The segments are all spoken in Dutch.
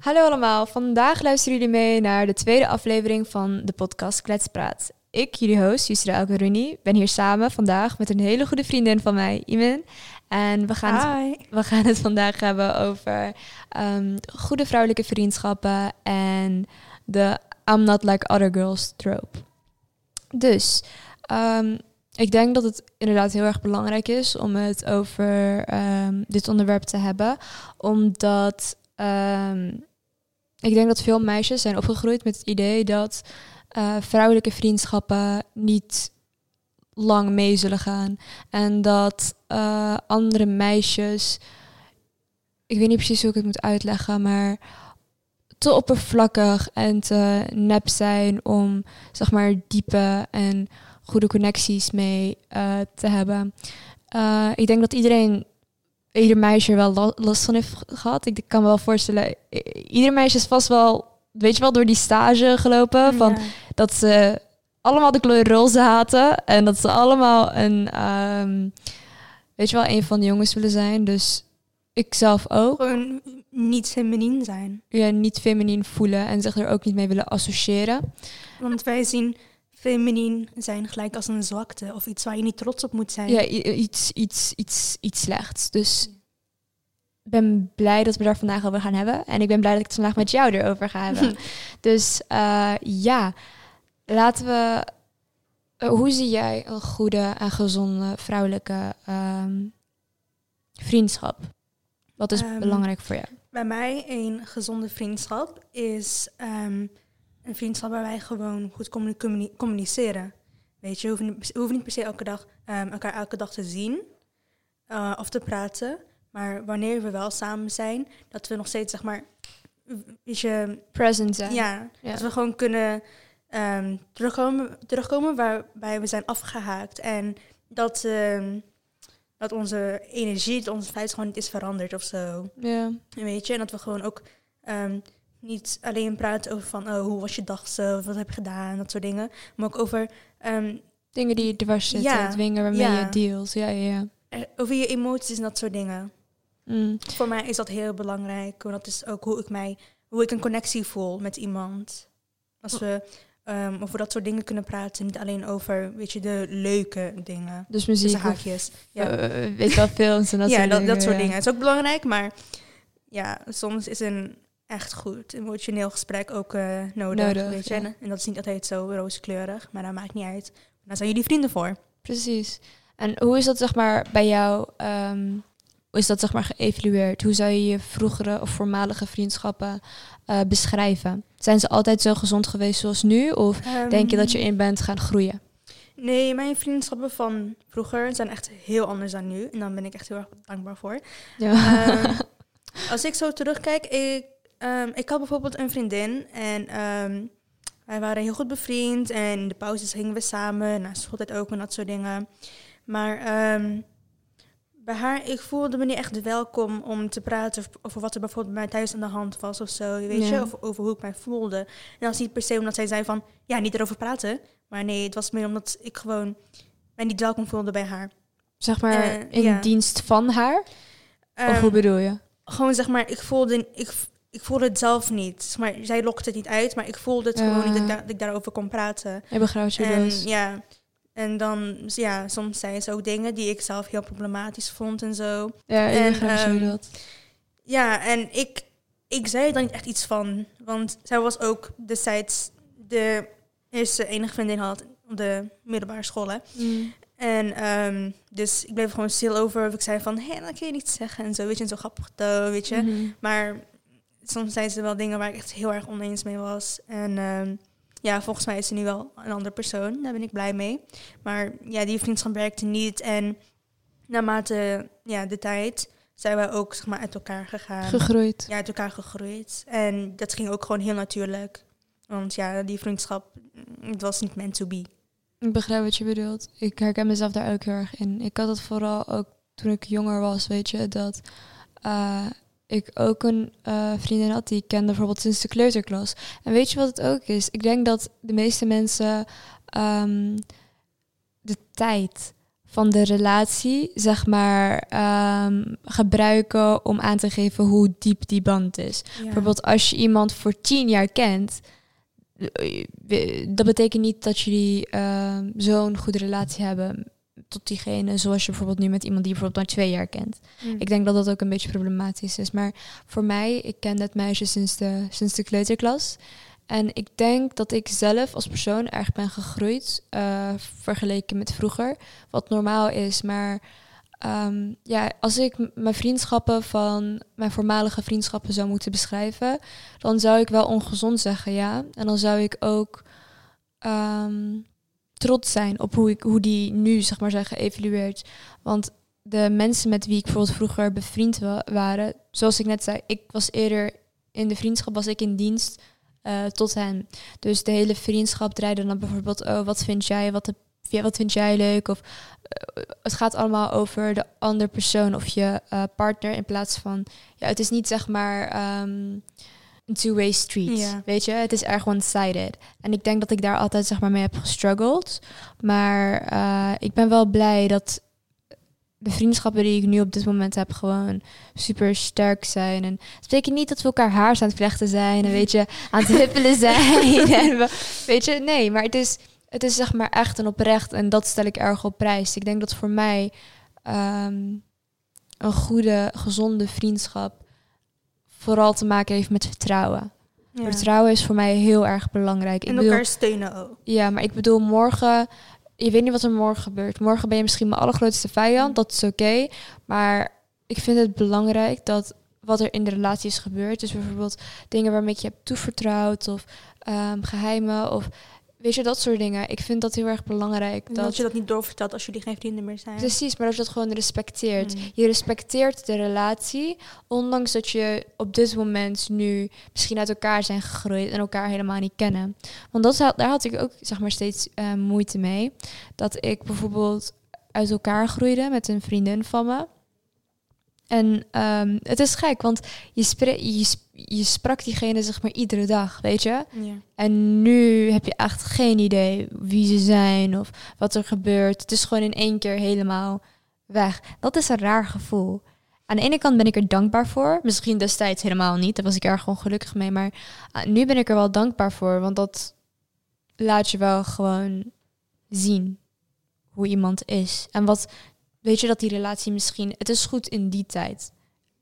Hallo allemaal, vandaag luisteren jullie mee naar de tweede aflevering van de podcast Kletspraat. Ik, jullie host, Yusra Elkaruni, ben hier samen vandaag met een hele goede vriendin van mij, Imen. En we gaan, het, we gaan het vandaag hebben over um, goede vrouwelijke vriendschappen en de I'm not like other girls trope. Dus um, ik denk dat het inderdaad heel erg belangrijk is om het over um, dit onderwerp te hebben, omdat um, ik denk dat veel meisjes zijn opgegroeid met het idee dat uh, vrouwelijke vriendschappen niet lang mee zullen gaan. En dat uh, andere meisjes, ik weet niet precies hoe ik het moet uitleggen, maar te oppervlakkig en te nep zijn om zeg maar diepe en goede connecties mee uh, te hebben. Ik denk dat iedereen ieder meisje er wel last van heeft gehad. Ik kan me wel voorstellen, ieder meisje is vast wel, weet je wel, door die stage gelopen. Van dat ze allemaal de kleur roze haten. En dat ze allemaal een, um, weet je wel, een van de jongens willen zijn. Dus ik zelf ook. Gewoon niet feminien zijn. Ja, niet feminien voelen en zich er ook niet mee willen associëren. Want wij zien feminien zijn gelijk als een zwakte of iets waar je niet trots op moet zijn. Ja, iets, iets, iets, iets slechts. Dus ik ben blij dat we daar vandaag over gaan hebben. En ik ben blij dat ik het vandaag met jou erover ga hebben. dus uh, ja, laten we. Uh, hoe zie jij een goede en gezonde vrouwelijke um, vriendschap? Wat is um, belangrijk voor jou? Bij mij een gezonde vriendschap is um, een vriendschap waar wij gewoon goed communi communiceren. Weet je, we hoeven, niet, we hoeven niet per se elke dag um, elkaar elke dag te zien uh, of te praten. Maar wanneer we wel samen zijn, dat we nog steeds zeg maar, weet je, present zijn. Ja, ja. dat we gewoon kunnen um, terugkomen, terugkomen waarbij we zijn afgehaakt. En dat, um, dat onze energie, dat onze feit gewoon niet is veranderd of zo. Ja. En weet je, en dat we gewoon ook um, niet alleen praten over van oh, hoe was je dag zo, wat heb je gedaan, dat soort dingen. Maar ook over um, dingen die je dwars zitten, ja, dingen waarmee ja. je dealt. Ja, ja, ja. Over je emoties en dat soort dingen. Mm. Voor mij is dat heel belangrijk. Want dat is ook hoe ik mij, hoe ik een connectie voel met iemand. Als we um, over dat soort dingen kunnen praten. Niet alleen over, weet je, de leuke dingen. Dus muziek haakjes. ja. Uh, weet wel films en dat ja, soort dat, dingen. dat soort dingen. Het is ook belangrijk, maar ja, soms is een echt goed emotioneel gesprek ook uh, nodig. nodig weet je? ja. En dat is niet altijd zo rooskleurig, maar dat maakt niet uit. Daar zijn jullie vrienden voor. Precies. En hoe is dat zeg maar bij jou? Um, hoe is dat zeg maar geëvalueerd? Hoe zou je je vroegere of voormalige vriendschappen uh, beschrijven? Zijn ze altijd zo gezond geweest zoals nu? Of um, denk je dat je in bent gaan groeien? Nee, mijn vriendschappen van vroeger zijn echt heel anders dan nu. En daar ben ik echt heel erg dankbaar voor. Ja. Um, als ik zo terugkijk, ik, um, ik had bijvoorbeeld een vriendin en um, wij waren heel goed bevriend. En in de pauzes gingen we samen, na schooltijd ook en dat soort dingen. Maar um, bij haar, ik voelde me niet echt welkom om te praten over wat er bijvoorbeeld bij mij thuis aan de hand was of zo. Weet Ja. je, of over hoe ik mij voelde. En dat is niet per se omdat zij zei van, ja, niet erover praten. Maar nee, het was meer omdat ik gewoon mij niet welkom voelde bij haar. Zeg maar Eh, in ja. dienst van haar? of Ehm, hoe bedoel je? gewoon zeg maar, ik voelde, ik, ik voelde het zelf niet. Maar, zij lokte het niet uit, maar ik voelde het gewoon niet dat ik, daar- dat ik daarover kon praten. Ik begrijp je En bedoelt. ja, en dan, ja, soms zei ze ook dingen die ik zelf heel problematisch vond en zo. Ja, ik en, begrijp je bedoelt. Ja, en ik, ik zei er dan niet echt iets van. Want zij was ook destijds de eerste enige vriendin had op de middelbare school. Hè. Mm. En ehm, dus ik bleef gewoon stil over. of Ik zei van, hé, dat kun je niet zeggen. En zo, weet je, en zo grappig weet je. Mhm. Maar soms zei ze wel dingen waar ik echt heel erg oneens mee was. En ehm, ja, volgens mij is ze nu wel een andere persoon. Daar ben ik blij mee. Maar ja, die vriendschap werkte niet. En naarmate ja, de tijd zijn we ook zeg maar, uit elkaar gegaan. Gegroeid. ja, uit elkaar gegroeid. En dat ging ook gewoon heel natuurlijk. Want ja, die vriendschap, mm, het was niet meant to be. Ik begrijp wat je bedoelt. Ik herken mezelf daar ook heel erg in. Ik had het vooral ook toen ik jonger was, weet je, dat uh, ik ook een uh, vriendin had die ik kende bijvoorbeeld sinds de kleuterklas. En weet je wat het ook is? Ik denk dat de meeste mensen um, de tijd van de relatie, zeg maar, ehm, gebruiken om aan te geven hoe diep die band is. Ja. Bijvoorbeeld als je iemand voor tien jaar kent, eh, dat betekent niet dat jullie ehm, zo'n goede relatie hebben tot diegene, zoals je bijvoorbeeld nu met iemand die je bijvoorbeeld maar twee jaar kent. Mm. Ik denk dat dat ook een beetje problematisch is. Maar voor mij, ik ken dat meisje sinds de, sinds de kleuterklas. En ik denk dat ik zelf als persoon erg ben gegroeid, eh, vergeleken met vroeger. Wat normaal is, maar ehm, ja, als ik mijn vriendschappen van mijn voormalige vriendschappen zou moeten beschrijven, dan zou ik wel ongezond zeggen, ja. En dan zou ik ook ehm, trots zijn op hoe, ik, hoe die nu, zeg maar, zijn geëvalueerd. Want de mensen met wie ik bijvoorbeeld vroeger bevriend wa- waren, zoals ik net zei, ik was eerder in de vriendschap, was ik in dienst eh, tot hen. Dus de hele vriendschap draaide dan bijvoorbeeld, oh, wat vind jij, wat, wat vind jij leuk? Of eh, het gaat allemaal over de andere persoon of je eh, partner in plaats van, ja, het is niet zeg maar ehm, een two-way street, weet je? Het is erg one-sided. En ik denk dat ik daar altijd zeg maar mee heb gestruggeld. Maar eh, ik ben wel blij dat de vriendschappen die ik nu op dit moment heb gewoon super sterk zijn. En het betekent niet dat we elkaar haar aan het vlechten zijn en weet je, aan het hippelen zijn. en we- weet je, nee, maar het is, het is zeg maar echt en oprecht en dat stel ik erg op prijs. Ik denk dat voor mij ehm, een goede, gezonde vriendschap vooral te maken heeft met vertrouwen. Ja. Vertrouwen is voor mij heel erg belangrijk. En ik bedoel, elkaar steunen ook. ja, maar ik bedoel, morgen... Je weet niet wat er morgen gebeurt. Morgen ben je misschien mijn allergrootste vijand. Dat is oké. maar ik vind het belangrijk dat wat er in de relatie is gebeurd... dus bijvoorbeeld dingen waarmee je hebt toevertrouwd... of ehm, geheimen of... Weet je, dat soort dingen. Ik vind dat heel erg belangrijk. Dat, Dat, je dat niet doorvertelt als jullie geen vrienden meer zijn. Precies, maar dat je dat gewoon respecteert. Mm. Je respecteert de relatie, ondanks dat je op dit moment nu misschien uit elkaar zijn gegroeid en elkaar helemaal niet kennen. Want dat, daar had ik ook zeg maar steeds eh, moeite mee. Dat ik bijvoorbeeld uit elkaar groeide met een vriendin van me. En ehm, het is gek, want je, je, sp- je sprak diegene zeg maar iedere dag, weet je? Ja. En nu heb je echt geen idee wie ze zijn of wat er gebeurt. Het is gewoon in één keer helemaal weg. Dat is een raar gevoel. Aan de ene kant ben ik er dankbaar voor. Misschien destijds helemaal niet. Daar was ik erg ongelukkig mee. Maar ah, nu ben ik er wel dankbaar voor. Want dat laat je wel gewoon zien hoe iemand is. En wat weet je dat die relatie misschien. Het is goed in die tijd.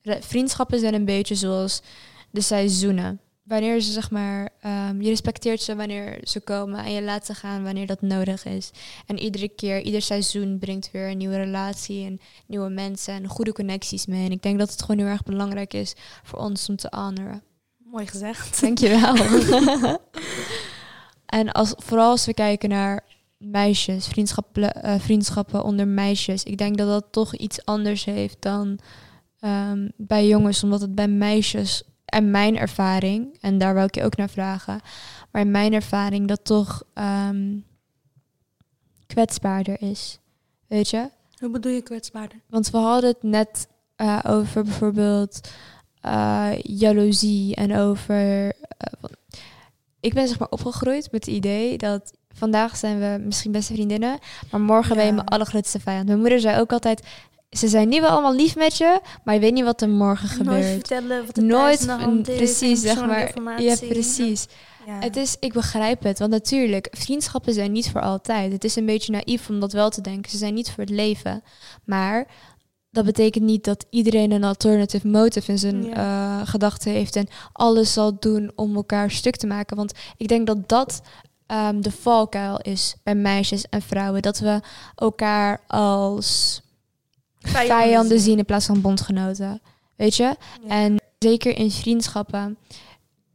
Vriendschappen zijn een beetje zoals de seizoenen wanneer ze zeg maar, ehm, je respecteert ze wanneer ze komen en je laat ze gaan wanneer dat nodig is. En iedere keer, ieder seizoen brengt weer een nieuwe relatie en nieuwe mensen en goede connecties mee. En ik denk dat het gewoon heel erg belangrijk is voor ons om te honoren. Mooi gezegd. Dankjewel. en als, vooral als we kijken naar meisjes, vriendschappen, eh, vriendschappen onder meisjes. Ik denk dat dat toch iets anders heeft dan ehm, bij jongens. Omdat het bij meisjes, en mijn ervaring, en daar wil ik je ook naar vragen. Maar in mijn ervaring dat toch ehm, kwetsbaarder is. Weet je? Hoe bedoel je kwetsbaarder? Want we hadden het net eh, over bijvoorbeeld eh, jaloezie en over. eh, ik ben zeg maar opgegroeid met het idee dat vandaag zijn we misschien beste vriendinnen, maar morgen ben je Ja. mijn allergrootste vijand. Mijn moeder zei ook altijd. Ze zijn niet wel allemaal lief met je, maar je weet niet wat er morgen Nooit gebeurt. vertellen wat er Nooit, de hand is. precies, zeg maar. Ja, precies. Ja. Het is, ik begrijp het, want natuurlijk, vriendschappen zijn niet voor altijd. Het is een beetje naïef om dat wel te denken. Ze zijn niet voor het leven. Maar dat betekent niet dat iedereen een alternative motive in zijn Ja. eh, gedachten heeft en alles zal doen om elkaar stuk te maken. Want ik denk dat dat ehm, de valkuil is bij meisjes en vrouwen. Dat we elkaar als vijanden zien in plaats van bondgenoten. Weet je? Ja. En zeker in vriendschappen,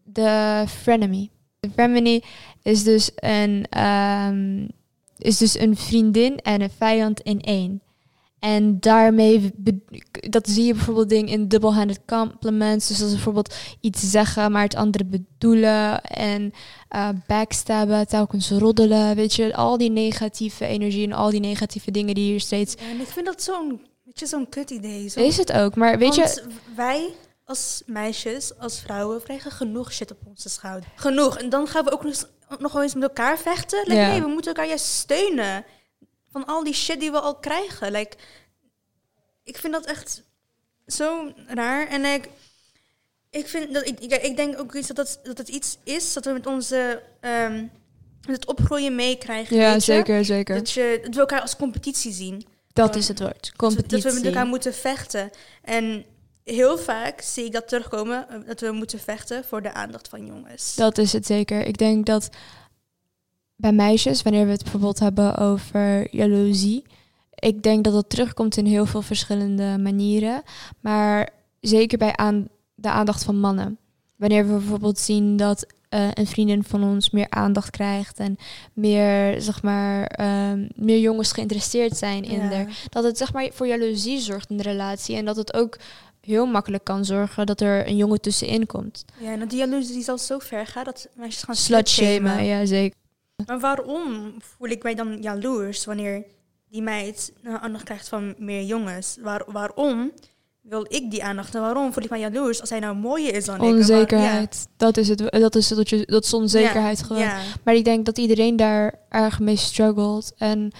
de frenemy. De frenemy is dus een, ehm, is dus een vriendin en een vijand in één. En daarmee, dat zie je bijvoorbeeld ding in double-handed compliments. Dus als ze bijvoorbeeld iets zeggen, maar het andere bedoelen. En eh backstabben, telkens roddelen. Weet je, al die negatieve energie en al die negatieve dingen die hier steeds... Ja, en ik vind dat zo'n beetje zo'n kut idee. Zo. Is het ook, maar weet je... Wij als meisjes, als vrouwen, krijgen genoeg shit op onze schouder. Genoeg. En dan gaan we ook nog, eens- nog eens met elkaar vechten. Like, Ja. Nee, we moeten elkaar juist steunen. van al die shit die we al krijgen. Like, ik vind dat echt zo raar. En like, ik vind dat ik, ik, ik denk ook iets dat, dat, dat het iets is dat we met onze met het opgroeien meekrijgen. Ja, weet zeker, zeker. Dat, je, dat we elkaar als competitie zien. Dat is het woord. Dat we- Competitie. Dat we met elkaar moeten vechten. En heel vaak zie ik dat terugkomen, eh, dat we moeten vechten voor de aandacht van jongens. Dat is het zeker. Ik denk dat bij meisjes, wanneer we het bijvoorbeeld hebben over jaloezie, ik denk dat dat terugkomt in heel veel verschillende manieren. Maar zeker bij aan, de aandacht van mannen. Wanneer we bijvoorbeeld zien dat eh, een vriendin van ons meer aandacht krijgt en meer, zeg maar, ehm, meer jongens geïnteresseerd zijn in Ja. haar. Dat het zeg maar voor jaloezie zorgt in de relatie en dat het ook heel makkelijk kan zorgen dat er een jongen tussenin komt. Ja, en die jaloezie zal zo ver gaan dat meisjes gaan Slutshamen, slutshamen. ja zeker. Maar waarom voel ik mij dan jaloers wanneer die meid nou, aandacht krijgt van meer jongens? Waar, waarom wil ik die aandacht en waarom voel ik mij jaloers als hij nou mooier is dan ik? En waar- Onzekerheid. Dat is het. Dat is het. Dat, je, dat is onzekerheid ja, gewoon. Ja. Maar ik denk dat iedereen daar erg mee struggelt. En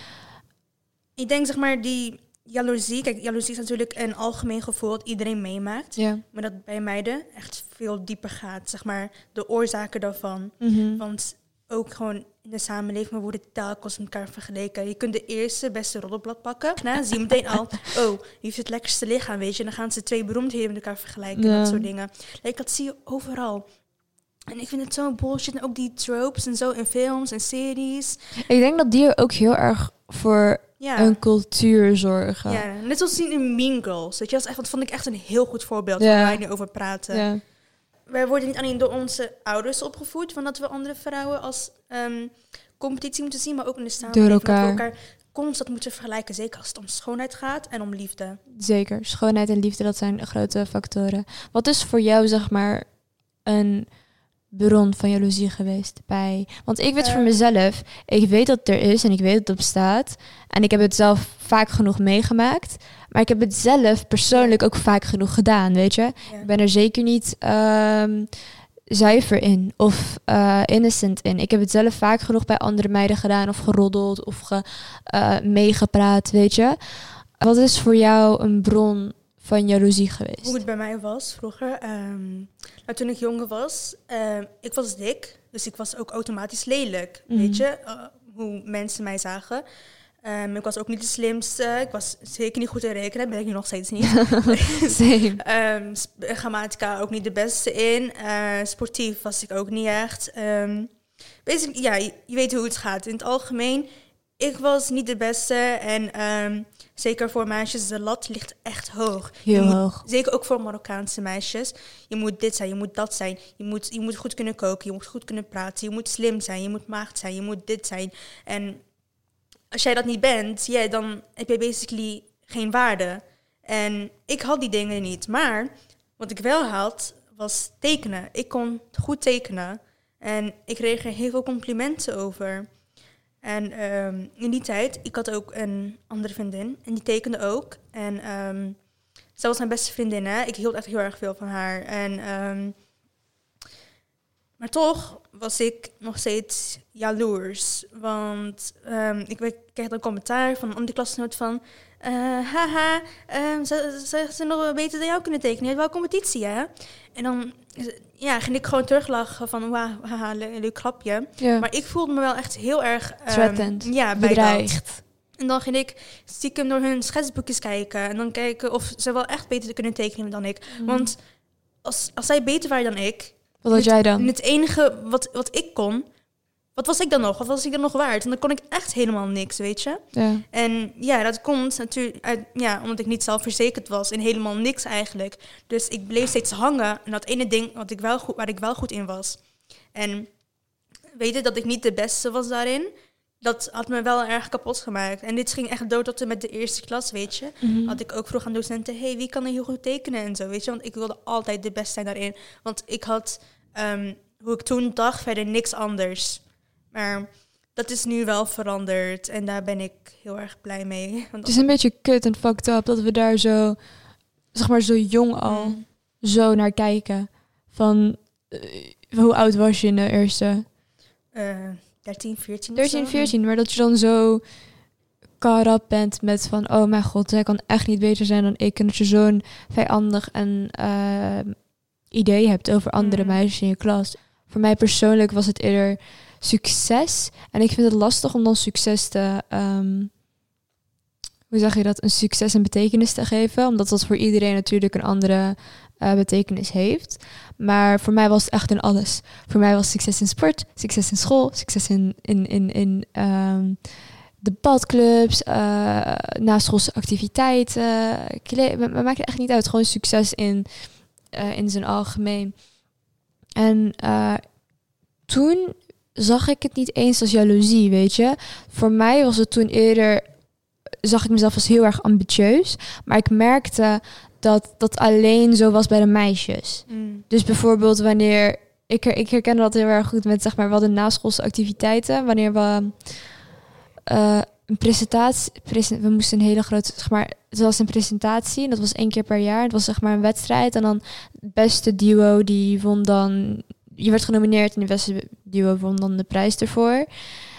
Ik denk zeg maar die jaloezie, kijk, jaloezie is natuurlijk een algemeen gevoel dat iedereen meemaakt. ja. Maar dat bij meiden echt veel dieper gaat, zeg maar, de oorzaken daarvan. Mhm. Want ook gewoon in de samenleving worden telkens met elkaar vergeleken. Je kunt de eerste beste roddelblad pakken. Nou, zie je meteen al, oh, wie heeft het lekkerste lichaam, weet je. En dan gaan ze twee beroemdheden met elkaar vergelijken, Ja. dat soort dingen. Like, dat zie je overal. En ik vind het zo bullshit. En ook die tropes en zo in films en series. Ik denk dat die ook heel erg voor Ja. een cultuur zorgen. Ja, net zoals zien in Mean Girls. Weet je, dat, is echt, dat vond ik echt een heel goed voorbeeld Ja. waar wij nu over praten. Ja. Wij worden niet alleen door onze ouders opgevoed, van dat we andere vrouwen als ehm, competitie moeten zien, maar ook in de samenleving. Dat elkaar. we elkaar constant moeten vergelijken, zeker als het om schoonheid gaat en om liefde. Zeker. Schoonheid en liefde, dat zijn grote factoren. Wat is voor jou, zeg maar, een bron van jaloezie geweest bij... Want ik weet voor Eh. mezelf, ik weet dat het er is en ik weet dat het bestaat. En ik heb het zelf vaak genoeg meegemaakt. Maar ik heb het zelf persoonlijk ook vaak genoeg gedaan, weet je? Ja. Ik ben er zeker niet ehm, zuiver in of eh, innocent in. Ik heb het zelf vaak genoeg bij andere meiden gedaan of geroddeld of ge, eh, meegepraat, weet je. Wat is voor jou een bron van jaloezie geweest? Hoe het bij mij was vroeger. ehm, nou, toen ik jonger was, ehm, ik was dik, dus ik was ook automatisch lelijk. Mhm. Weet je, eh, hoe mensen mij zagen. Ehm, ik was ook niet de slimste. Ik was zeker niet goed in rekenen. Ben ik nu nog steeds niet. Sp- grammatica ook niet de beste in. Eh, sportief was ik ook niet echt. Ehm basically, ja, je, je weet hoe het gaat. In het algemeen, ik was niet de beste. En zeker voor meisjes, de lat ligt echt hoog. Heel moet- hoog. Zeker ook voor Marokkaanse meisjes. Je moet dit zijn, je moet dat zijn. Je moet, je moet goed kunnen koken, je moet goed kunnen praten. Je moet slim zijn, je moet maagd zijn, je moet dit zijn. En als jij dat niet bent, ja, dan heb je basically geen waarde. En ik had die dingen niet. Maar wat ik wel had, was tekenen. Ik kon goed tekenen. En ik kreeg er heel veel complimenten over. En ehm, in die tijd, ik had ook een andere vriendin. En die tekende ook. En ehm zij was mijn beste vriendin, hè. Ik hield echt heel erg veel van haar. En, ehm, maar toch was ik nog steeds jaloers. Want ik kreeg een commentaar van een andere klasgenoot van... eh, haha, ehm, ze, ze, ze nog beter dan jou kunnen tekenen. Je hebt wel competitie, hè? En dan ja, ging ik gewoon teruglachen van... Wauw, haha, le- leuk grapje. Ja. Maar ik voelde me wel echt heel erg... Threatened. Ja, dat. Bedreigd. En dan ging ik stiekem door hun schetsboekjes kijken. En dan kijken of ze wel echt beter kunnen tekenen dan ik. Want als, als zij beter waren dan ik... Wat had jij En dan? het enige wat, wat ik kon... Wat was ik dan nog? Wat was ik dan nog waard? En dan kon ik echt helemaal niks, weet je? Ja. En ja, dat komt natuurlijk uit... Ja, omdat ik niet zelfverzekerd was. En helemaal niks eigenlijk. Dus ik bleef steeds hangen. En dat ene ding wat ik wel goed, waar ik wel goed in was. En weten dat ik niet de beste was daarin... Dat had me wel erg kapot gemaakt. En dit ging echt dood tot en met de eerste klas, weet je. Mhm. Had ik ook vroeg aan docenten, hey, wie kan er heel goed tekenen en zo, weet je. Want ik wilde altijd de beste zijn daarin. Want ik had, ehm, hoe ik toen dacht, verder niks anders. Maar dat is nu wel veranderd. En daar ben ik heel erg blij mee. Want Het is een beetje kut en fucked up dat we daar zo, zeg maar, zo jong al Mm. zo naar kijken. Van, eh, hoe oud was je in de eerste? Eh, 13, 14 of 13, zo. 14, maar dat je dan zo caught bent met van, oh mijn god, zij kan echt niet beter zijn dan ik. En dat je zo'n vijandig en uh, idee hebt over andere Mm. meisjes in je klas. Voor mij persoonlijk was het eerder succes. En ik vind het lastig om dan succes te, ehm, hoe zeg je dat, een succes en betekenis te geven. Omdat dat voor iedereen natuurlijk een andere eh, betekenis heeft. Maar voor mij was het echt in alles. Voor mij was succes in sport, succes in school, succes in, in, in, in ehm, debatclubs, uh, naschoolse activiteiten. Me, me maakt het echt niet uit. Gewoon succes in, uh, in zijn algemeen. En toen zag ik het niet eens als jaloezie, weet je. Voor mij was het toen eerder, zag ik mezelf als heel erg ambitieus. Maar ik merkte dat dat alleen zo was bij de meisjes. Mm. Dus bijvoorbeeld wanneer, ik, ik herken dat heel erg goed met, zeg maar, wel de naschoolse activiteiten. Wanneer we uh, een presentatie, presen, we moesten een hele grote, zeg maar, het was een presentatie en dat was één keer per jaar. Het was zeg maar een wedstrijd en dan het beste duo die won dan, je werd genomineerd en de beste duo won dan de prijs ervoor.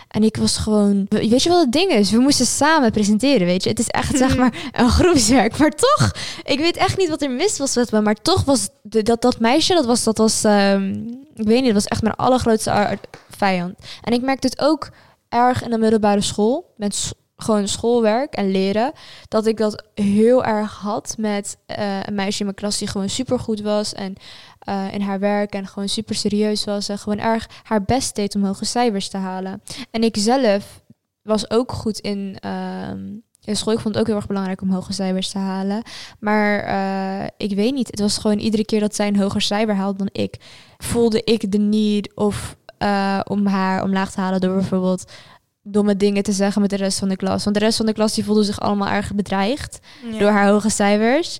En ik was gewoon, weet je wat het ding is? We moesten samen presenteren, weet je. Het is echt, zeg maar, een groepswerk. Maar toch, ik weet echt niet wat er mis was met me. Maar toch was de, dat, dat meisje, dat was, dat was um, ik weet niet, dat was echt mijn allergrootste vijand. En ik merkte het ook erg in de middelbare school, met gewoon schoolwerk en leren, dat ik dat heel erg had met uh, een meisje in mijn klas die gewoon supergoed was en uh, in haar werk en gewoon super serieus was en gewoon erg haar best deed om hoge cijfers te halen. En ik zelf was ook goed in, uh, in school. Ik vond het ook heel erg belangrijk om hoge cijfers te halen. Maar uh, ik weet niet, het was gewoon iedere keer dat zij een hoger cijfer haalde dan ik, voelde ik de need of om haar omlaag te halen door bijvoorbeeld domme dingen te zeggen met de rest van de klas. Want de rest van de klas die voelde zich allemaal erg bedreigd ja. door haar hoge cijfers.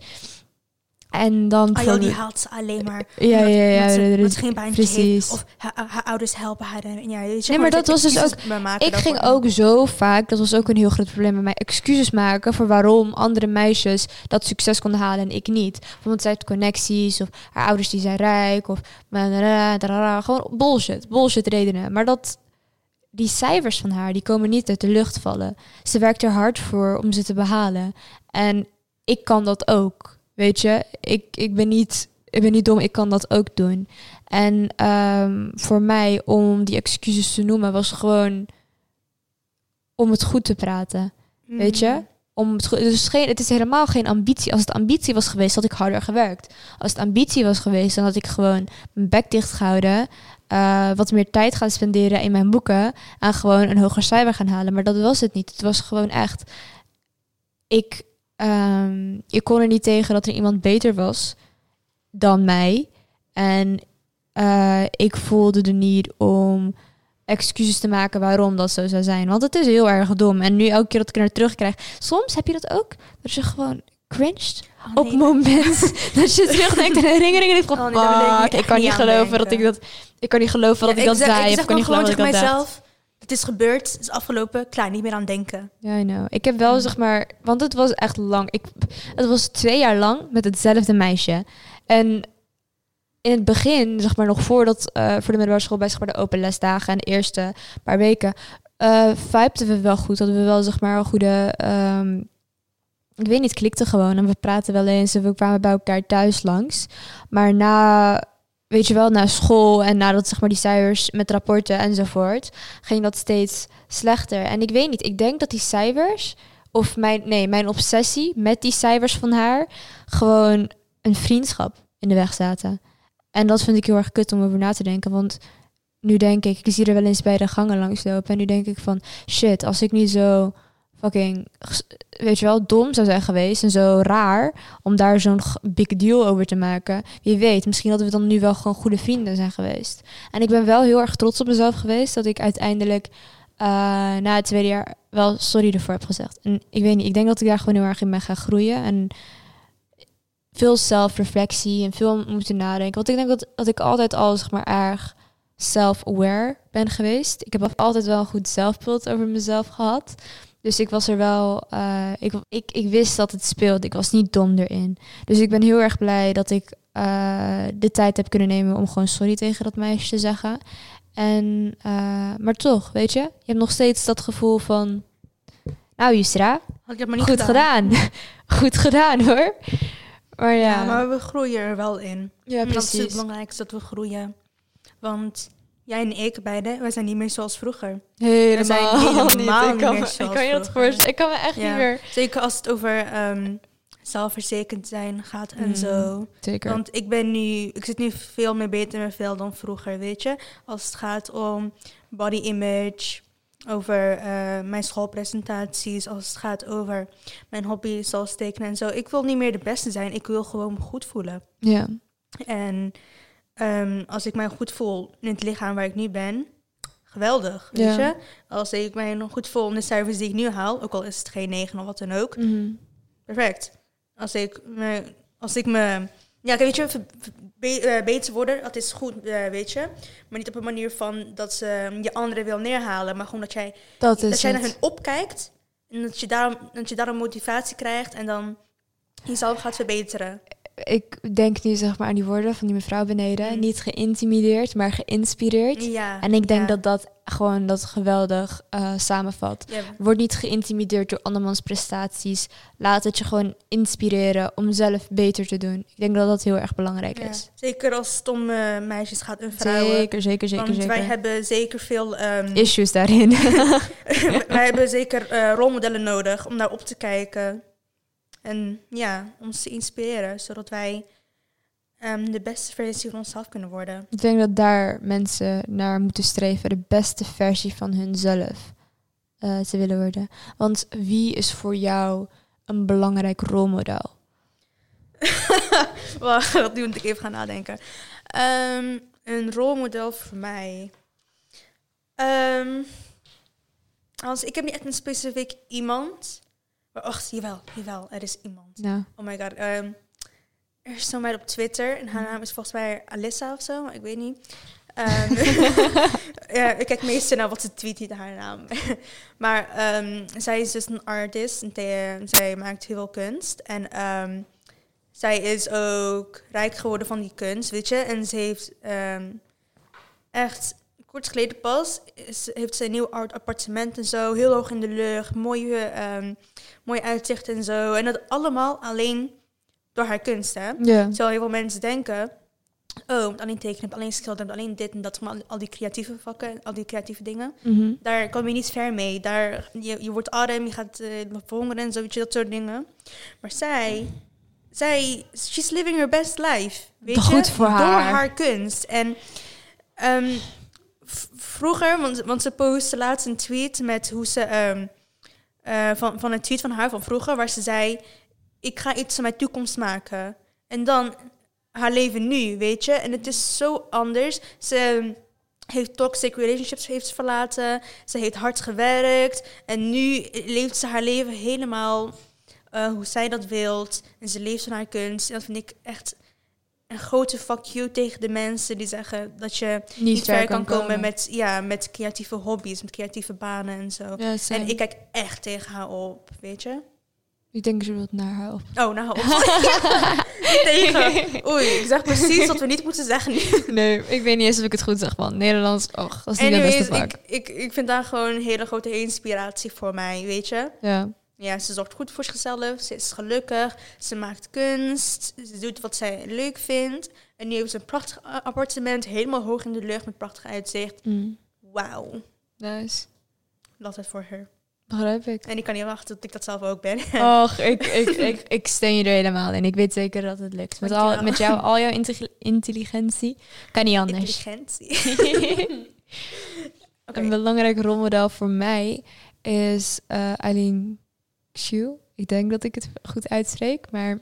En dan... Oh, joh, die haalt ze alleen maar. Ja, omdat, ja, ja. Ze, ja, geen baantje precies. heeft. Of haar, haar, ouders helpen haar. En, ja, nee, maar dat was dus ook... Ik ging ook zo vaak, dat was ook een heel groot probleem bij mij, excuses maken voor waarom andere meisjes dat succes konden halen en ik niet. Bijvoorbeeld zij heeft connecties, of haar ouders die zijn rijk, of... Gewoon bullshit, bullshit redenen. Maar dat die cijfers van haar, die komen niet uit de lucht vallen. Ze werkt er hard voor om ze te behalen. En ik kan dat ook, weet je. Ik, ik, ben, niet, ik ben niet dom, ik kan dat ook doen. En um, voor mij, om die excuses te noemen, was gewoon om het goed te praten, mm. weet je. Om het, goed, dus geen, het is helemaal geen ambitie. Als het ambitie was geweest, had ik harder gewerkt. Als het ambitie was geweest, dan had ik gewoon mijn bek dicht gehouden. Uh, wat meer tijd gaan spenderen in mijn boeken. En gewoon een hoger cijfer gaan halen. Maar dat was het niet. Het was gewoon echt. Ik, um, ik kon er niet tegen dat er iemand beter was dan mij. En uh, ik voelde de need om excuses te maken waarom dat zo zou zijn. Want het is heel erg dom. En nu elke keer dat ik er terugkrijg. Soms heb je dat ook. Dat je gewoon cringed. Oh, op het moment dat je terugdenkt en herinneringen van, Oh, nee, wil ik kan niet geloven dat ik dat, ik kan niet geloven dat ik dat zei. ik zeg kan niet gewoon tegen mijzelf. Het is gebeurd, het is afgelopen, klaar, niet meer aan denken. Ja, I know. Ik heb wel, zeg maar, want het was echt lang. Ik, het was twee jaar lang met hetzelfde meisje. En in het begin, zeg maar nog voordat, eh, voor de middelbare school, bij zeg maar, de open lesdagen en de eerste paar weken, eh vibten we wel goed. Hadden we wel, zeg maar, een goede, ehm, ik weet niet, klikte gewoon. En we praten wel eens en we kwamen bij elkaar thuis langs. Maar na, weet je wel, na school en nadat, zeg maar, die cijfers met rapporten enzovoort, ging dat steeds slechter. En ik weet niet, ik denk dat die cijfers, of mijn, nee, mijn obsessie met die cijfers van haar, gewoon een vriendschap in de weg zaten. En dat vind ik heel erg kut om over na te denken, want nu denk ik, ik zie er wel eens bij de gangen langslopen en nu denk ik van, shit, als ik niet zo fucking, weet je wel, dom zou zijn geweest en zo raar om daar zo'n big deal over te maken. Wie weet, misschien hadden we dan nu wel gewoon goede vrienden zijn geweest. En ik ben wel heel erg trots op mezelf geweest dat ik uiteindelijk eh, na het tweede jaar wel sorry ervoor heb gezegd. En ik weet niet, ik denk dat ik daar gewoon heel erg in ben gaan groeien en veel zelfreflectie en veel moeten nadenken. Want ik denk dat, dat ik altijd al zeg maar erg self-aware ben geweest. Ik heb altijd wel een goed zelfbeeld over mezelf gehad. Dus ik was er wel, eh, ik, ik, ik wist dat het speelde. Ik was niet dom erin. Dus ik ben heel erg blij dat ik eh, de tijd heb kunnen nemen om gewoon sorry tegen dat meisje te zeggen. En, eh, maar toch, weet je, je hebt nog steeds dat gevoel van, Nou, Yusra, Had ik het maar niet goed gedaan. goed gedaan hoor. Maar ja, Ja, maar we groeien er wel in. ja En Dat is het precies. belangrijkste, dat we groeien. Want jij en ik beide, wij zijn niet meer zoals vroeger. Helemaal, zijn niet. helemaal Ik niet kan, meer me, ik kan je dat voorstellen. Ik kan me echt Ja. niet meer... Zeker als het over ehm, zelfverzekerd zijn gaat en Mm. zo. Zeker. Want ik ben nu, ik zit nu veel meer beter in mijn vel dan vroeger, weet je. Als het gaat om body image, over eh, mijn schoolpresentaties, als het gaat over mijn hobby zoals tekenen en zo. Ik wil niet meer de beste zijn, ik wil gewoon me goed voelen. ja. En ehm, als ik mij goed voel in het lichaam waar ik nu ben, geweldig, weet Ja. je. Als ik mij nog goed voel in de cijfers die ik nu haal, ook al is het geen 9 of wat dan ook, Mhm. perfect. Als ik me, als ik me, ja, weet je, be- eh, beter worden, dat is goed, eh, weet je. Maar niet op een manier van dat ze je anderen wil neerhalen, maar gewoon dat jij, Dat dat jij naar hen opkijkt en dat je daarom, dat je daarom motivatie krijgt en dan jezelf gaat verbeteren. Ik denk nu zeg maar aan die woorden van die mevrouw beneden. Mm. Niet geïntimideerd, maar geïnspireerd. Ja. En ik denk ja. dat dat gewoon dat geweldig eh, samenvat. Word niet geïntimideerd door andermans prestaties. Laat het je gewoon inspireren om zelf beter te doen. Ik denk dat dat heel erg belangrijk Ja, is. Zeker als het om eh, meisjes gaat en vrouwen. Zeker, zeker, zeker, Want wij hebben zeker veel... ehm, Issues daarin. wij hebben zeker eh, rolmodellen nodig om naar op te kijken. En ja, ons te inspireren. Zodat wij ehm, de beste versie van onszelf kunnen worden. ik denk dat daar mensen naar moeten streven. De beste versie van hunzelf eh te willen worden. Want wie is voor jou een belangrijk rolmodel? Wacht, dat nu moet ik even gaan nadenken. Ehm, een rolmodel voor mij. Ehm, als, ik heb niet echt een specifiek iemand. Maar wacht, jawel, jawel, er is iemand. Oh my god. ehm, er is zo'n meid op Twitter en haar naam is volgens mij Alissa of zo, maar ik weet niet. Ehm, ja, ik kijk meestal naar wat ze tweet, niet haar naam. maar ehm, zij is dus een artist en zij maakt heel veel kunst. En zij is ook rijk geworden van die kunst, weet je. En ze heeft echt kort geleden pas, is, heeft ze een nieuw art appartement en zo, heel hoog in de lucht, mooie, mooi uitzicht en zo. En dat allemaal alleen door haar kunst, hè. ja. Terwijl heel veel mensen denken, oh, moet alleen tekenen, alleen schilderen, alleen dit en dat, maar al- die creatieve vakken, al die creatieve dingen. Mhm. Daar kom je niet ver mee. Daar, je, je wordt arm, je gaat uh, verhongeren en zo, weet je, dat soort dingen. Maar zij, zij, she's living her best life. Weet Goed je? voor Door haar. haar kunst. En ehm, vroeger, want, want ze postte laatst een tweet met hoe ze, ehm, eh, van, van een tweet van haar van vroeger, waar ze zei, ik ga iets van mijn toekomst maken. En dan haar leven nu, weet je. En het is zo anders. Ze heeft toxic relationships heeft verlaten. Ze heeft hard gewerkt. En nu leeft ze haar leven helemaal eh, hoe zij dat wilt. En ze leeft van haar kunst. En dat vind ik echt een grote fuck you tegen de mensen die zeggen dat je niet, ver kan komen, met, ja, met creatieve hobby's, met creatieve banen en zo. Ja. En ik kijk echt tegen haar op, weet je? Ik denk ze wilt naar haar op. Oh, nou, op. Niet tegen. Oei, ik zeg precies wat we niet moeten zeggen nu. Nee, ik weet niet eens of ik het goed zeg, man. Nederlands, och, dat is niet het Anyways, beste vak. ik, ik, ik vind daar gewoon een hele grote inspiratie voor mij, weet je? Ja. Ja, ze zorgt goed voor zichzelf, ze is gelukkig, ze maakt kunst, ze doet wat zij leuk vindt. En nu heeft ze een prachtig appartement, helemaal hoog in de lucht met prachtig uitzicht. Mm. Wauw, Nice. love it voor haar. Begrijp ik. En ik kan niet wachten tot ik dat zelf ook ben. Och, ik, ik, ik, ik steun je er helemaal in. Ik weet zeker dat het lukt. Met, al, met jou, al jouw intelli- intelligentie, kan niet anders. Intelligentie. Een belangrijk rolmodel voor mij is eh Eileen Xu. Ik denk dat ik het goed uitspreek, maar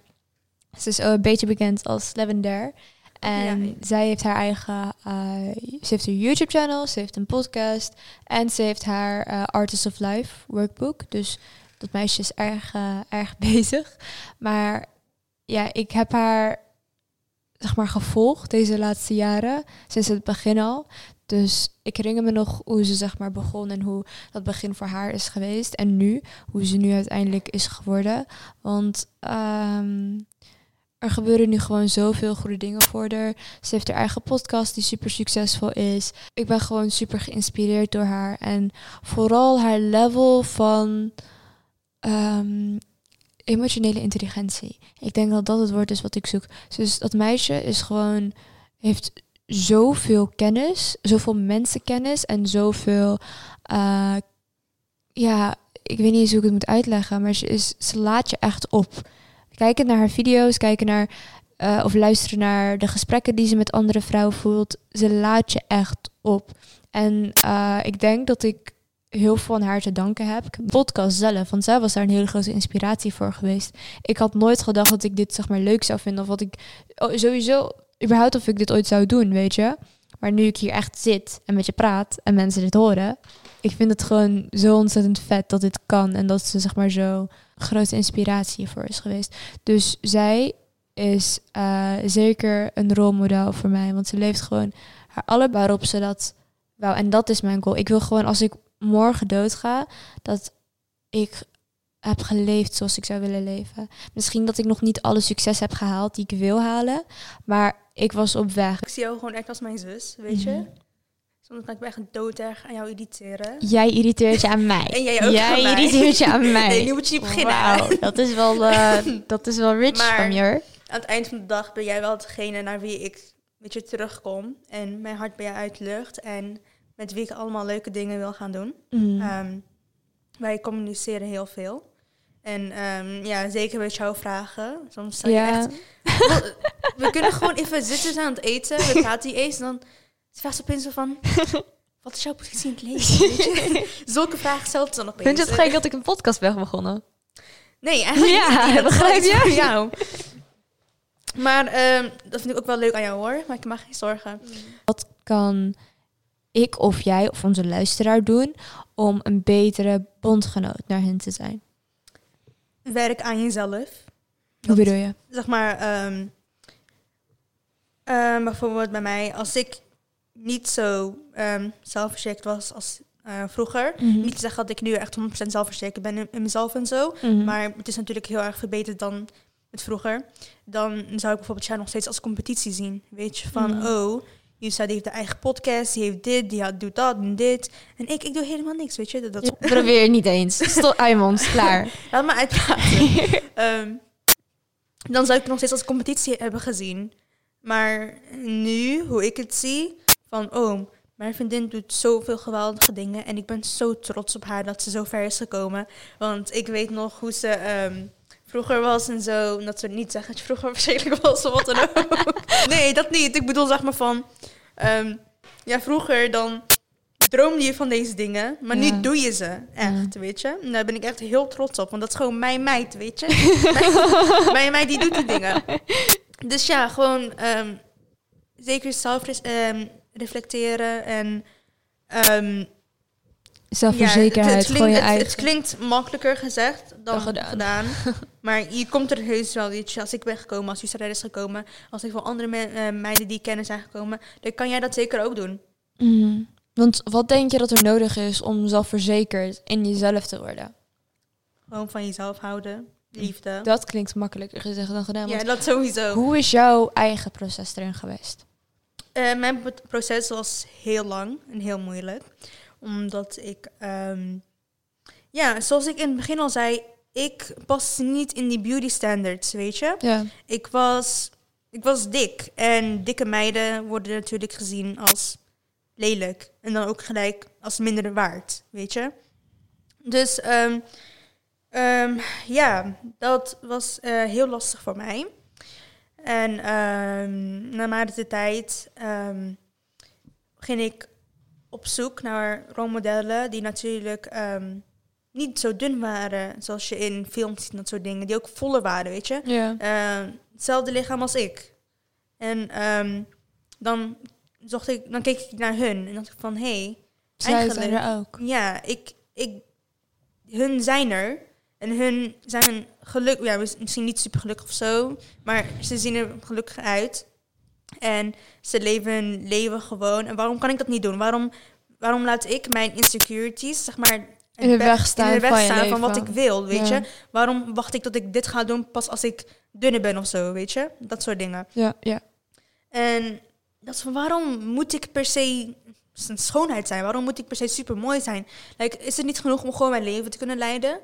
ze is ook een beetje bekend als Lavender. En Ja. zij heeft haar eigen, eh, ze heeft een YouTube-channel, ze heeft een podcast en ze heeft haar eh, Artist of Life workbook. Dus dat meisje is erg, eh, erg bezig. Maar ja, ik heb haar zeg maar gevolgd deze laatste jaren, sinds het begin al. Dus ik herinner me nog hoe ze zeg maar begon en hoe dat begin voor haar is geweest. En nu, hoe ze nu uiteindelijk is geworden. Want ehm, er gebeuren nu gewoon zoveel goede dingen voor haar. Ze heeft haar eigen podcast die super succesvol is. Ik ben gewoon super geïnspireerd door haar. En vooral haar level van ehm, emotionele intelligentie. Ik denk dat dat het woord is wat ik zoek. Dus dat meisje is gewoon, heeft zoveel kennis, zoveel mensenkennis en zoveel, uh, ja, ik weet niet eens hoe ik het moet uitleggen, maar ze, is, ze laat je echt op. Kijken naar haar video's, kijken naar uh, of luisteren naar de gesprekken die ze met andere vrouwen voelt. Ze laat je echt op. En uh, ik denk dat ik heel veel haar te danken heb. Podcast zelf, want zij was daar een hele grote inspiratie voor geweest. Ik had nooit gedacht dat ik dit zeg maar leuk zou vinden. Of wat ik oh, sowieso, überhaupt of ik dit ooit zou doen, weet je. Maar nu ik hier echt zit en met je praat en mensen dit horen. Ik vind het gewoon zo ontzettend vet dat dit kan. En dat ze zeg maar zo grote inspiratie voor is geweest. Dus zij is uh, zeker een rolmodel voor mij. Want ze leeft gewoon haar alle waarop ze dat. En dat is mijn goal. Ik wil gewoon als ik morgen doodga, dat ik heb geleefd zoals ik zou willen leven. Misschien dat ik nog niet alle succes heb gehaald die ik wil halen, maar ik was op weg. Ik zie jou gewoon echt als mijn zus, weet je? Mm Soms kan ik me echt dooderg aan jou irriteren. Jij irriteert je aan mij. En jij ook Jij irriteert je aan mij. Nee, nu moet je niet beginnen. Wow, dat is wel, uh, dat is wel rich maar, van je. Aan het eind van de dag ben jij wel degene naar wie ik met je terugkom. En mijn hart bij je uitlucht. En met wie ik allemaal leuke dingen wil gaan doen. Mm. Um, wij communiceren heel veel. En um, ja, zeker met jouw vragen. Soms sta je Ja. echt... We kunnen gewoon even zitten aan het eten. We praten niet eens. En dan vraagt ze opeens van... Wat is jouw positie in het leven? Zulke vragen stelt ze dan opeens. Vind je het gek dat ik een podcast ben begonnen? Nee, eigenlijk Ja, niet. Dat begrijp je? voor jou. Maar ehm, dat vind ik ook wel leuk aan jou hoor. Maar ik mag geen zorgen. Wat kan ik of jij of onze luisteraar doen om een betere bondgenoot naar hen te zijn? Werk aan jezelf. Hoe bedoel je? zeg maar, ehm, ehm, bijvoorbeeld bij mij, als ik niet zo ehm zelfverzekerd was als eh, vroeger. Mhm. Niet te zeggen dat ik nu echt 100% zelfverzekerd ben in, in mezelf en zo. Mhm. Maar het is natuurlijk heel erg verbeterd dan met vroeger. Dan zou ik bijvoorbeeld jou nog steeds als competitie zien. Weet je, van Mhm. oh, Yusa die heeft de eigen podcast, die heeft dit, die doet dat en dit. En ik, ik doe helemaal niks, weet je. Dat, dat, Probeer niet eens. Stop, Aimons, klaar. Laat me uitpraten. Ehm, dan zou ik het nog steeds als competitie hebben gezien. Maar nu, hoe ik het zie, van oh, mijn vriendin doet zoveel geweldige dingen. En ik ben zo trots op haar dat ze zo ver is gekomen. Want ik weet nog hoe ze ehm, vroeger was en zo. En Dat ze niet zeggen dat je vroeger verschrikkelijk was of wat dan ook. nee, dat niet. Ik bedoel zeg maar van... ehm, ja, vroeger dan droomde je van deze dingen, maar Ja. nu doe je ze echt, Ja. weet je. En daar ben ik echt heel trots op, want dat is gewoon mijn meid, weet je. mijn, mijn meid die doet die dingen. Dus ja, gewoon ehm, zeker zelf ehm, reflecteren en Zelfverzekerheid, ja, het, klinkt, het, klinkt makkelijker gezegd dan gedaan. gedaan. maar je komt er heus wel, weet je. Als ik ben gekomen, als Yusra is gekomen, als ik van andere me- eh, meiden die kennen zijn gekomen, dan kan jij dat zeker ook doen. Mhm. Want wat denk je dat er nodig is om zelfverzekerd in jezelf te worden? Gewoon van jezelf houden, liefde. Dat klinkt makkelijker gezegd dan gedaan. ja, dat sowieso. Hoe is jouw eigen proces erin geweest? Eh, mijn pro- proces was heel lang en heel moeilijk. Omdat ik, ehm, ja, zoals ik in het begin al zei, ik pas niet in die beauty standards, weet je. Ja. Ik was, ik was dik. En dikke meiden worden natuurlijk gezien als lelijk. En dan ook gelijk als minder waard, weet je. Dus ehm, ehm, ja, dat was eh, heel lastig voor mij. En ehm naarmate de tijd ging ik op zoek naar rolmodellen die natuurlijk ehm, niet zo dun waren zoals je in films ziet en dat soort dingen. Die ook voller waren, weet je. Ja. Eh, hetzelfde lichaam als ik. En ehm, dan, zocht ik, dan keek ik naar hun en dacht ik van, hé, hey, Zij zijn er ook. ja, ik, ik, hun zijn er. En hun zijn geluk, ja, misschien niet super gelukkig of zo, maar ze zien er gelukkig uit. En ze leven hun leven gewoon. En waarom kan ik dat niet doen? Waarom, waarom laat ik mijn insecurities, zeg maar, In de weg staan in de weg van je staan van wat ik wil, weet Ja. je? Waarom wacht ik tot ik dit ga doen pas als ik dunner ben of zo, weet je? Dat soort dingen. Ja, ja. En dat is van waarom moet ik per se een schoonheid zijn? Waarom moet ik per se super mooi zijn? Like, is het niet genoeg om gewoon mijn leven te kunnen leiden?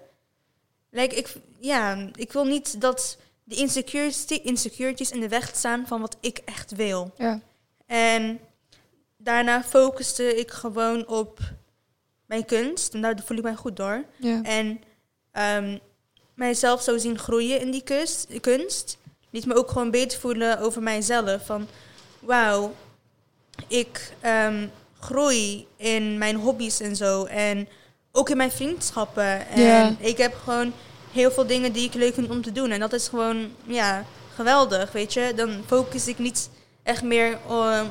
like, ik, ja, ik wil niet dat de insecurity, insecurities in de weg staan van wat ik echt wil. Ja. En daarna focuste ik gewoon op mijn kunst. En daar voel ik mij goed door. Ja. En ehm, mijzelf zo zien groeien in die kunst, kunst. Liet me ook gewoon beter voelen over mijzelf. Van wauw, ik ehm, groei in mijn hobby's en zo. En ook in mijn vriendschappen. En Ja. ik heb gewoon heel veel dingen die ik leuk vind om te doen. En dat is gewoon, ja, geweldig, weet je. Dan focus ik niet echt meer om,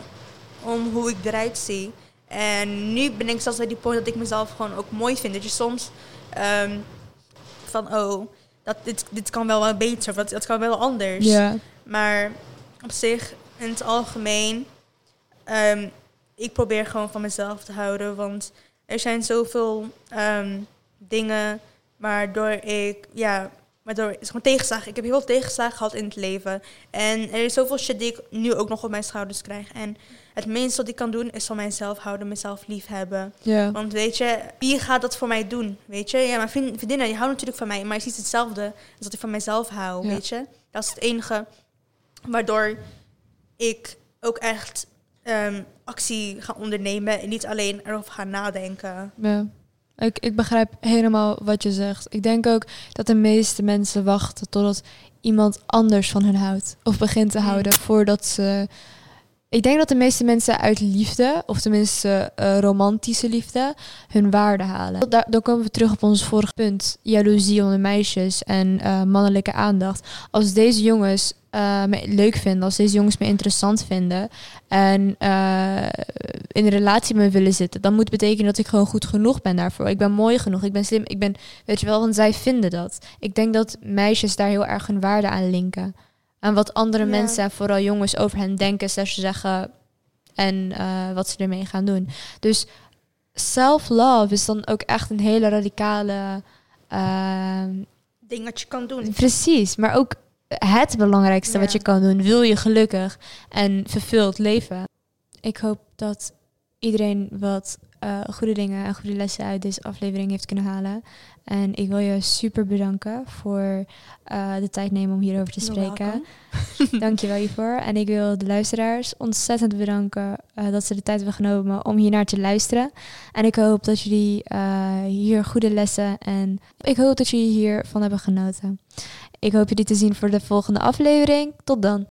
om hoe ik eruit zie. En nu ben ik zelfs bij die point dat ik mezelf gewoon ook mooi vind. Dat je soms ehm, van, oh, dat, dit, dit kan wel wel beter, of dat, dat kan wel anders. Ja. Maar op zich, in het algemeen, ehm, ik probeer gewoon van mezelf te houden. Want er zijn zoveel ehm, dingen waardoor ik, ja, waardoor het is gewoon tegenslagen. Ik heb heel veel tegenslagen gehad in het leven. En er is zoveel shit die ik nu ook nog op mijn schouders krijg. En het minste wat ik kan doen is van mijzelf houden, mezelf lief hebben. Want weet je, wie gaat dat voor mij doen? Weet je, ja, mijn vriend- vriendinnen die houden natuurlijk van mij, maar het is niet hetzelfde als dat ik van mezelf hou. Weet je, dat is het enige waardoor ik ook echt ehm, actie ga ondernemen en niet alleen erover ga nadenken. Ja. Ik, ik begrijp helemaal wat je zegt. Ik denk ook dat de meeste mensen wachten totdat iemand anders van hen houdt. Of begint te Mm. houden voordat ze. Ik denk dat de meeste mensen uit liefde, of tenminste eh, romantische liefde, hun waarde halen. Daar, dan komen we terug op ons vorige punt. Jaloezie onder meisjes en eh, mannelijke aandacht. Als deze jongens eh, me leuk vinden, als deze jongens me interessant vinden en eh, in een relatie met me willen zitten, dan moet betekenen dat ik gewoon goed genoeg ben daarvoor. Ik ben mooi genoeg, ik ben slim, ik ben, weet je wel, want zij vinden dat. Ik denk dat meisjes daar heel erg hun waarde aan linken. Aan wat andere Ja. mensen en vooral jongens over hen denken, slash zeggen en eh, wat ze ermee gaan doen. Dus self-love is dan ook echt een hele radicale. Ding wat je kan doen. Precies, maar ook het belangrijkste wat je kan doen. Wil je gelukkig en vervuld leven? Ik hoop dat iedereen wat eh, goede dingen en goede lessen uit deze aflevering heeft kunnen halen. En ik wil je super bedanken voor eh, de tijd nemen om hierover te spreken. welcome. Dank je wel hiervoor. En ik wil de luisteraars ontzettend bedanken eh, dat ze de tijd hebben genomen om hier naar te luisteren. En ik hoop dat jullie hier goede lessen en ik hoop dat jullie hiervan hebben genoten. Ik hoop jullie te zien voor de volgende aflevering. Tot dan.